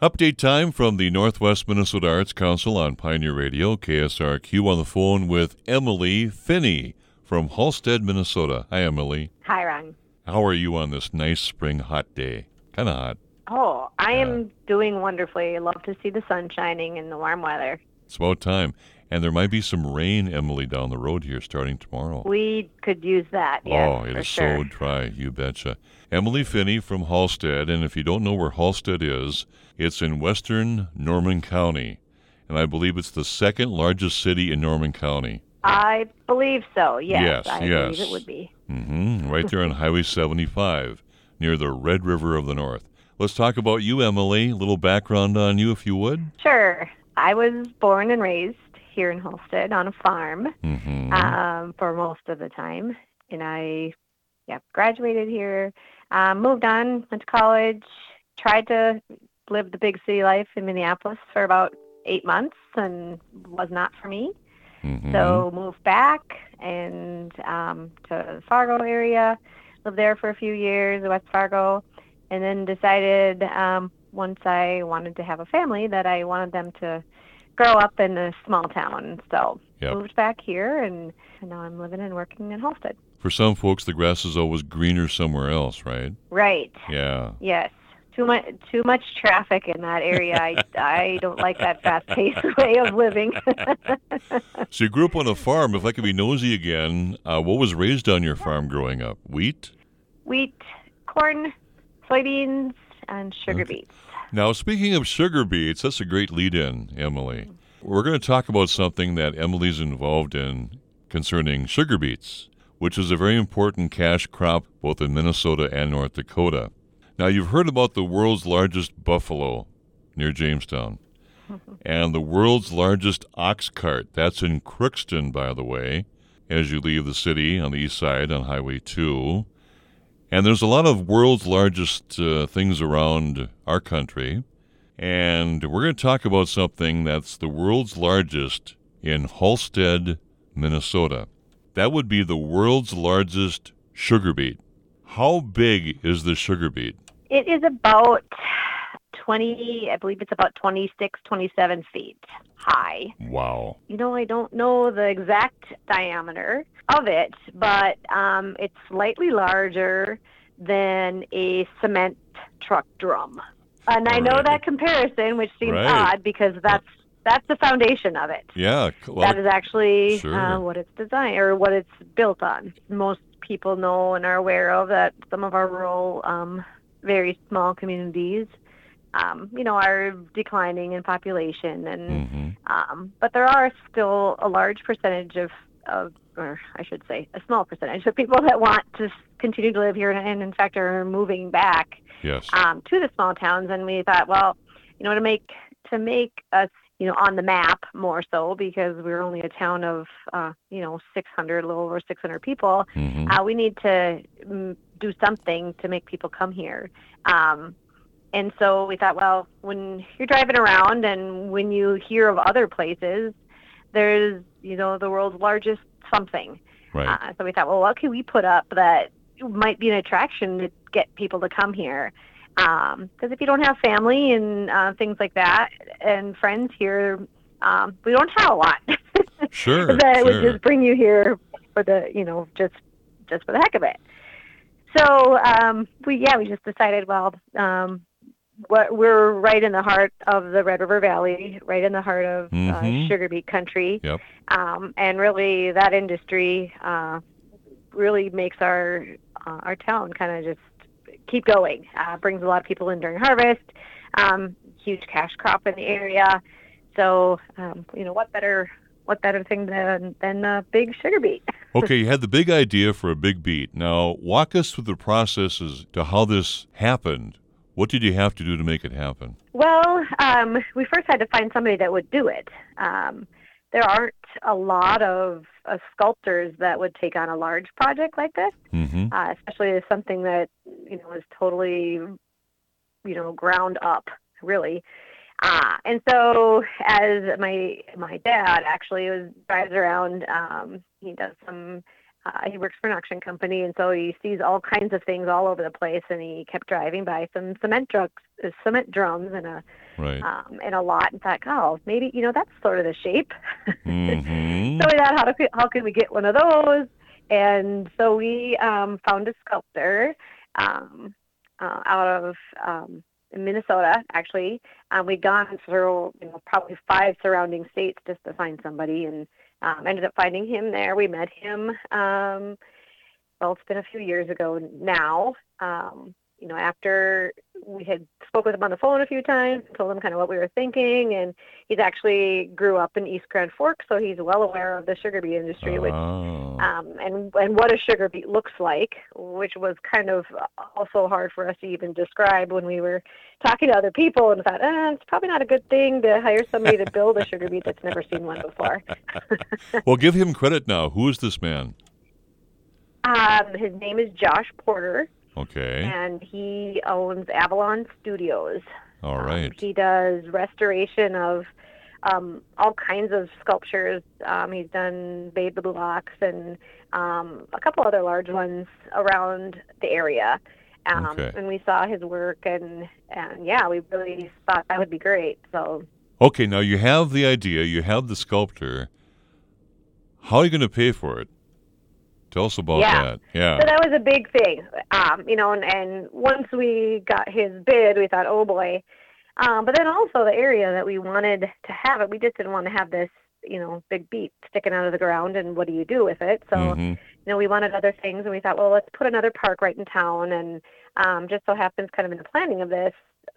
Update time from the Northwest Minnesota Arts Council on Pioneer Radio, KSRQ, on the phone with Emily Finney from Halstad, Minnesota. Hi, Emily. Hi, Ron. How are you on this nice spring hot day? Kind of hot. Oh, I Yeah. am doing wonderfully. I love to see the sun shining and the warm weather. It's about time. And there might be some rain, Emily, down the road here starting tomorrow. We could use that. Oh, it is sure. so dry, you betcha. Emily Finney from Halstad, and if you don't know where Halstad is, it's in western Norman County. And I believe it's the second largest city in Norman County. I believe so. Yes, Yes, I yes. believe it would be. Mm-hmm, Right there on Highway 75, near the Red River of the North. Let's talk about you, Emily. A little background on you, if you would. Sure. I was born and raised here in Halstad on a farm hmm um, for most of the time, and I, yeah, graduated here, um, moved on, went to college, tried to live the big city life in Minneapolis for about eight months, and was not for me. hmm So moved back and um, to the Fargo area, lived there for a few years, West Fargo, and then decided um, once I wanted to have a family that I wanted them to grow up in a small town. So Yep. moved back here, and now I'm living and working in Halstad. For some folks, the grass is always greener somewhere else, right? Right. Yeah. Yes. Too much too much traffic in that area. I I don't like that fast paced way of living. So you grew up on a farm. If I could be nosy again, uh, what was raised on your farm growing up? Wheat? Wheat, corn, soybeans, and sugar Okay. beets. Now, speaking of sugar beets, that's a great lead in, Emily. We're going to talk about something that Emily's involved in concerning sugar beets, which is a very important cash crop both in Minnesota and North Dakota. Now, you've heard about the world's largest buffalo near Jamestown and the world's largest ox cart. That's in Crookston, by the way, as you leave the city on the east side on Highway 2. And there's a lot of world's largest uh, things around our country. And we're going to talk about something that's the world's largest in Halstad, Minnesota. That would be the world's largest sugar beet. How big is the sugar beet? It is about 20, I believe it's about 26, 27 feet high. Wow. You know, I don't know the exact diameter of it, but um, it's slightly larger than a cement truck drum. And I know Right. that comparison, which seems Right. odd because that's that's the foundation of it. Yeah. Well, that is actually Sure. uh, what it's designed or what it's built on. Most people know and are aware of that some of our rural, um, very small communities, um, you know, are declining in population, and mhm. um, but there are still a large percentage of, of, or I should say, a small percentage of people that want to continue to live here, and, in fact are moving back Yes. um, to the small towns, and we thought, well, you know, to make to make us, you know, on the map more so because we're only a town of, uh, you know, 600, a little over 600 people. Mhm. Uh, we need to mm, do something to make people come here. Um, and so we thought, well, when you're driving around and when you hear of other places, there's, you know, the world's largest something. Right. Uh, so we thought, well, what can we put up that might be an attraction to get people to come here? Because if you don't have family and uh, things like that and friends here, um, we don't have a lot Sure. that would just bring you here for the, you know, just just for the heck of it. So um, we, yeah, we just decided, well, um, what, we're right in the heart of the Red River Valley, right in the heart of Mhm. uh, sugar beet country. Yep. Um, and really, that industry uh, really makes our uh, our town kind of just keep going. Uh, brings a lot of people in during harvest. Um, huge cash crop in the area. So, um, you know, what better what better thing than than a big sugar beet? Okay, you had the big idea for a big beet. Now, walk us through the processes to how this happened. What did you have to do to make it happen? Well, um, we first had to find somebody that would do it. Um, there aren't a lot of uh, sculptors that would take on a large project like this, Mm-hmm. uh, especially something that you know is totally, you know, ground up, really. Uh, and so, as my my dad actually was drives around, um, he does some. Uh, he works for an auction company, and so he sees all kinds of things all over the place. And he kept driving by some cement trucks, uh, cement drums, and a Right. um, in a lot and thought, oh, maybe you know that's sort of the shape. hmm so we thought, how do how can we get one of those? And so we um, found a sculptor um, uh, out of um, Minnesota, actually. Um, we'd gone through you know probably five surrounding states just to find somebody, and um, ended up finding him there. We met him. Um, well, it's been a few years ago now. Um, you know, after we had spoke with him on the phone a few times, told him kind of what we were thinking, and he's actually grew up in East Grand Forks, so he's well aware of the sugar beet industry, which Oh. um, and and what a sugar beet looks like, which was kind of also hard for us to even describe when we were talking to other people, and thought, eh, it's probably not a good thing to hire somebody to build a sugar beet that's never seen one before. well, give him credit now. Who is this man? Um, his name is Josh Porter, Okay. and he owns Avalon Studios. All right. Um, he does restoration of um, all kinds of sculptures. Um, he's done Babe the Blue Ox and um, a couple other large ones around the area. Um, Okay. And we saw his work, and, and yeah, we really thought that would be great. So Okay, now you have the idea, you have the sculptor. How are you going to pay for it? Tell us about Yeah. that. Yeah. So that was a big thing, um, you know. And, and once we got his bid, we thought, oh boy. Um, but then also the area that we wanted to have it, we just didn't want to have this, you know, big beet sticking out of the ground. And what do you do with it? So Mhm. you know, we wanted other things, and we thought, well, let's put another park right in town. And um, just so happens, kind of in the planning of this,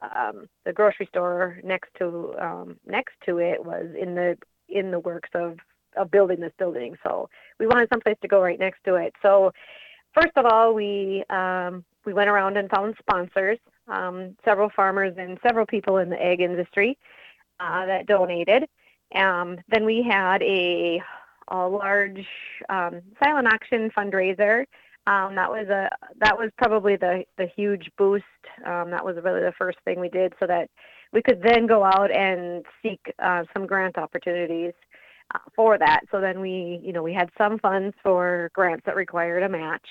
um, the grocery store next to um, next to it was in the in the works of of building this building. So we wanted someplace to go right next to it. So first of all, we um, we went around and found sponsors, um, several farmers and several people in the egg industry uh, that donated. Um, then we had a a large um, silent auction fundraiser. Um, that was a that was probably the the huge boost. Um, that was really the first thing we did, so that we could then go out and seek uh, some grant opportunities for that. So then we you know we had some funds for grants that required a match.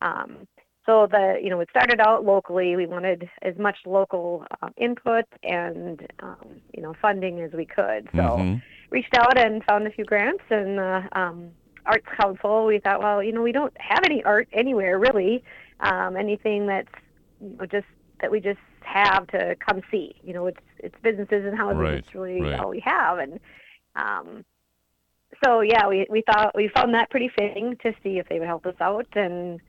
Um, so the you know it started out locally. We wanted as much local uh, input and um, you know funding as we could. So Mhm. reached out and found a few grants and the um, arts council we thought well you know we don't have any art anywhere really um, anything that's you know, just that we just have to come see you know it's it's businesses and housing Right, it's really right. all we have and um, so yeah we we thought we found that pretty fitting to see if they would help us out and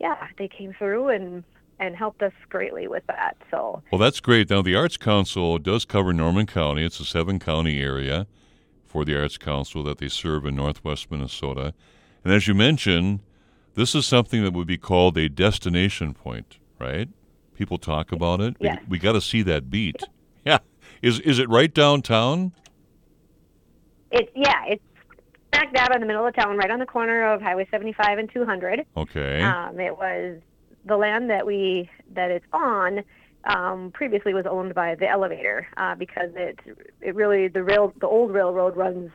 yeah they came through and and helped us greatly with that so Well, that's great. Now, the Arts Council does cover Norman County. It's a seven county area for the Arts Council that they serve in northwest Minnesota. And as you mentioned, this is something that would be called a destination point, right? People talk about it. Yes. We, we got to see that beet. Yeah. Is is it right downtown? it's yeah it's smack dab in the middle of town right on the corner of highway 75 and 200 Okay. Um, it was the land that we that it's on um, previously was owned by the elevator uh, because it it really the rail the old railroad runs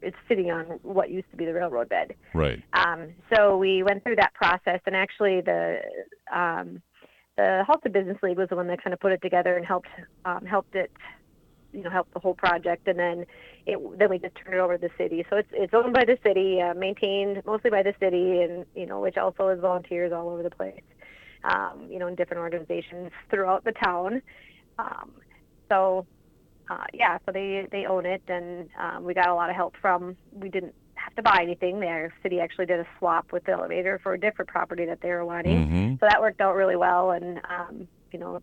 it's sitting on what used to be the railroad bed. right. Um, so we went through that process, and actually the um, the Halstad Business League was the one that kind of put it together and helped um, helped it, you know, help the whole project, and then it then we just turn it over to the city. So it's it's owned by the city, uh, maintained mostly by the city, and you know, which also is volunteers all over the place, um, you know, in different organizations throughout the town. Um, so uh, yeah, so they they own it, and um, we got a lot of help from. We didn't have to buy anything. Their city actually did a swap with the elevator for a different property that they were wanting. hmm So that worked out really well, and um, you know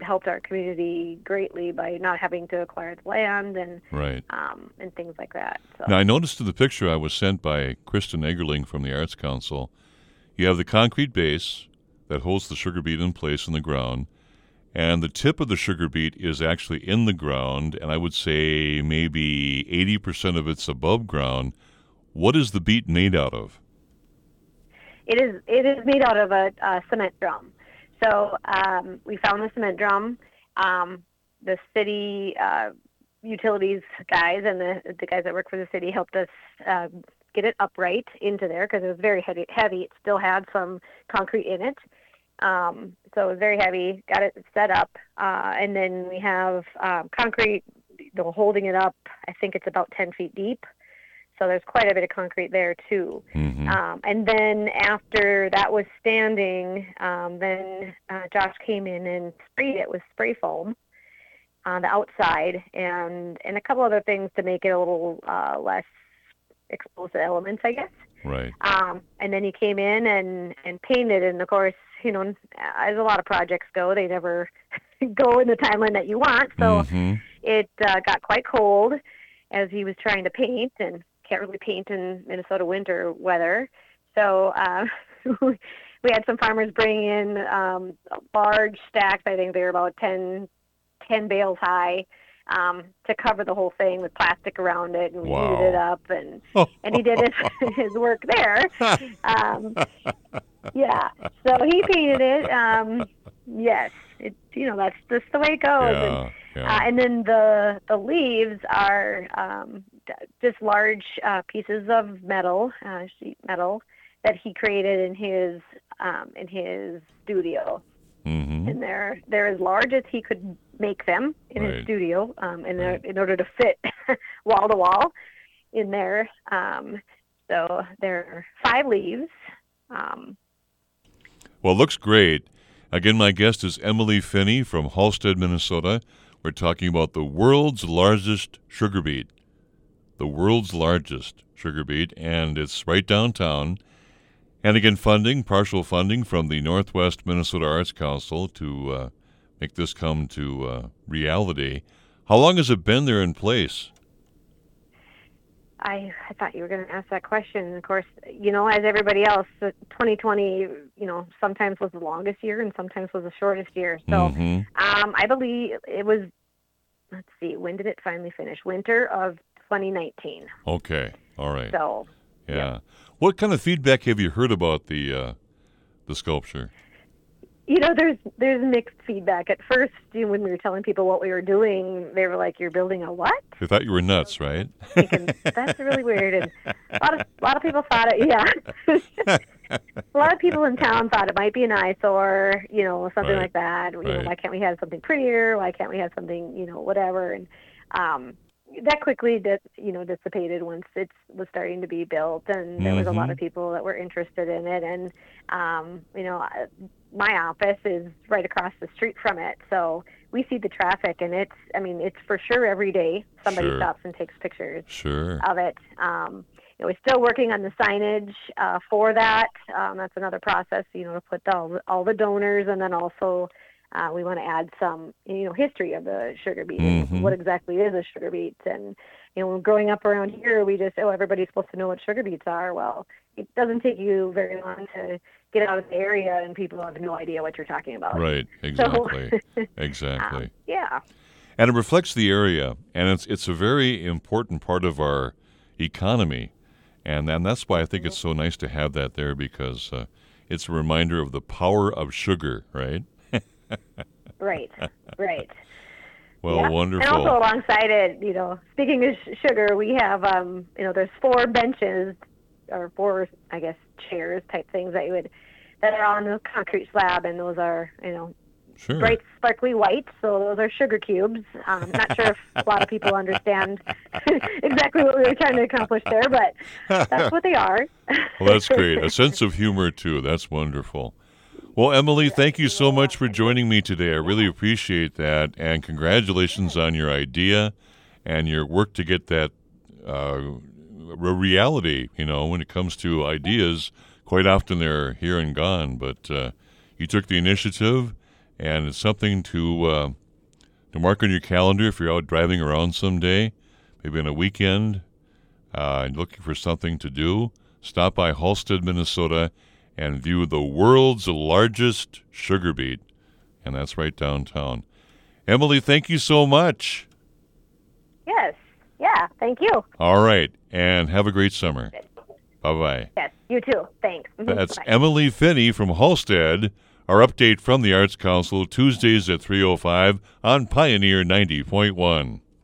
helped our community greatly by not having to acquire the land and Right. um, and things like that. So Now, I noticed in the picture I was sent by Kristen Egerling from the Arts Council, you have the concrete base that holds the sugar beet in place in the ground, and the tip of the sugar beet is actually in the ground, and I would say maybe 80% of it's above ground. What is the beet made out of? it is it is made out of a, a cement drum. So um, we found the cement drum. Um, the city uh, utilities guys and the the guys that work for the city helped us uh, get it upright into there because it was very heavy. Heavy. It still had some concrete in it, Um, so it was very heavy. Got it set up, uh, and then we have um, concrete. Know, holding it up. I think it's about 10 feet deep. So there's quite a bit of concrete there too. hmm Um, and then after that was standing, um, then uh, Josh came in and sprayed it with spray foam on the outside and and a couple other things to make it a little uh, less exposed to elements, I guess. Right. Um, and then he came in and and painted, and of course, you know, as a lot of projects go, they never go in the timeline that you want. So hmm it uh, got quite cold as he was trying to paint and can't really paint in Minnesota winter weather. So uh, we had some farmers bring in um, large stacks. I think they were about 10, 10 bales high um, to cover the whole thing with plastic around it and we Wow. heated it up and and he did his his work there. Um, yeah, so he painted it. Um, yes, it you know that's just the way it goes. And, yeah. Yeah. uh, and then the the leaves are um, just large uh, pieces of metal, uh, sheet metal, that he created in his um, in his studio. hmm And they're they're as large as he could make them in Right. his studio, um, in Right. in order to fit wall to wall in there. Um, so there are five leaves. Um, Well, it looks great. Again, my guest is Emily Finney from Halstad, Minnesota. We're talking about the world's largest sugar beet. The world's largest sugar beet, and it's right downtown. And again, funding, partial funding from the Northwest Minnesota Arts Council to uh, make this come to uh, reality. How long has it been there in place? I, I thought you were going to ask that question. Of course, you know, as everybody else, 2020, you know, sometimes was the longest year and sometimes was the shortest year. So Mhm. um, I believe it was, let's see, when did it finally finish? Winter of 2019. Okay. All right. So Yeah. What kind of feedback have you heard about the uh, the sculpture? You know, there's there's mixed feedback. At first, you know, when we were telling people what we were doing, they were like, "You're building a what?" They thought you were nuts, right? Thinking that's really weird, and a lot of a lot of people thought it. Yeah, a lot of people in town thought it might be an eyesore, you know, something Right. like that. You know, why can't we have something prettier? Why can't we have something, you know, whatever? And um, that quickly, dis, you know, dissipated once it was starting to be built, and there was a lot of people that were interested in it. And um, you know, my office is right across the street from it, so we see the traffic, and it's, I mean, it's for sure every day somebody Sure. stops and takes pictures Sure. of it. Um, you know, we're still working on the signage uh, for that. Um, that's another process, you know, to put all the, all the donors, and then also uh, we want to add some, you know, history of the sugar beet. Mhm. What exactly is a sugar beet? And you know, growing up around here, we just oh, everybody's supposed to know what sugar beets are. Well, it doesn't take you very long to get out of the area, and people have no idea what you're talking about. Right. Exactly. exactly. Um, yeah. And it reflects the area, and it's it's a very important part of our economy, and and that's why I think it's so nice to have that there because uh, it's a reminder of the power of sugar, right? Right. Right. Well, Yeah. wonderful. And also alongside it, you know, speaking of sh- sugar, we have, um, you know, there's four benches or four, I guess, chairs type things that you would that are on the concrete slab, and those are, you know, sure. bright, sparkly white. So those are sugar cubes. Um, not sure if a lot of people understand exactly what we were trying to accomplish there, but that's what they are. Well, that's great. A sense of humor too. That's wonderful. Well, Emily, thank you so much for joining me today. I really appreciate that, and congratulations on your idea and your work to get that uh, reality. You know, when it comes to ideas, quite often they're here and gone, but uh, you took the initiative, and it's something to uh, to mark on your calendar if you're out driving around someday, maybe on a weekend, uh, and looking for something to do. Stop by Halstad, Minnesota, and view the world's largest sugar beet, and that's right downtown. Emily, thank you so much. Yes. Yeah. Thank you. All right, and have a great summer. Bye bye. Yes. You too. Thanks. Mhm. That's Bye. Emily Finney from Halstad. Our update from the Arts Council Tuesdays at 3:05 on Pioneer 90.1.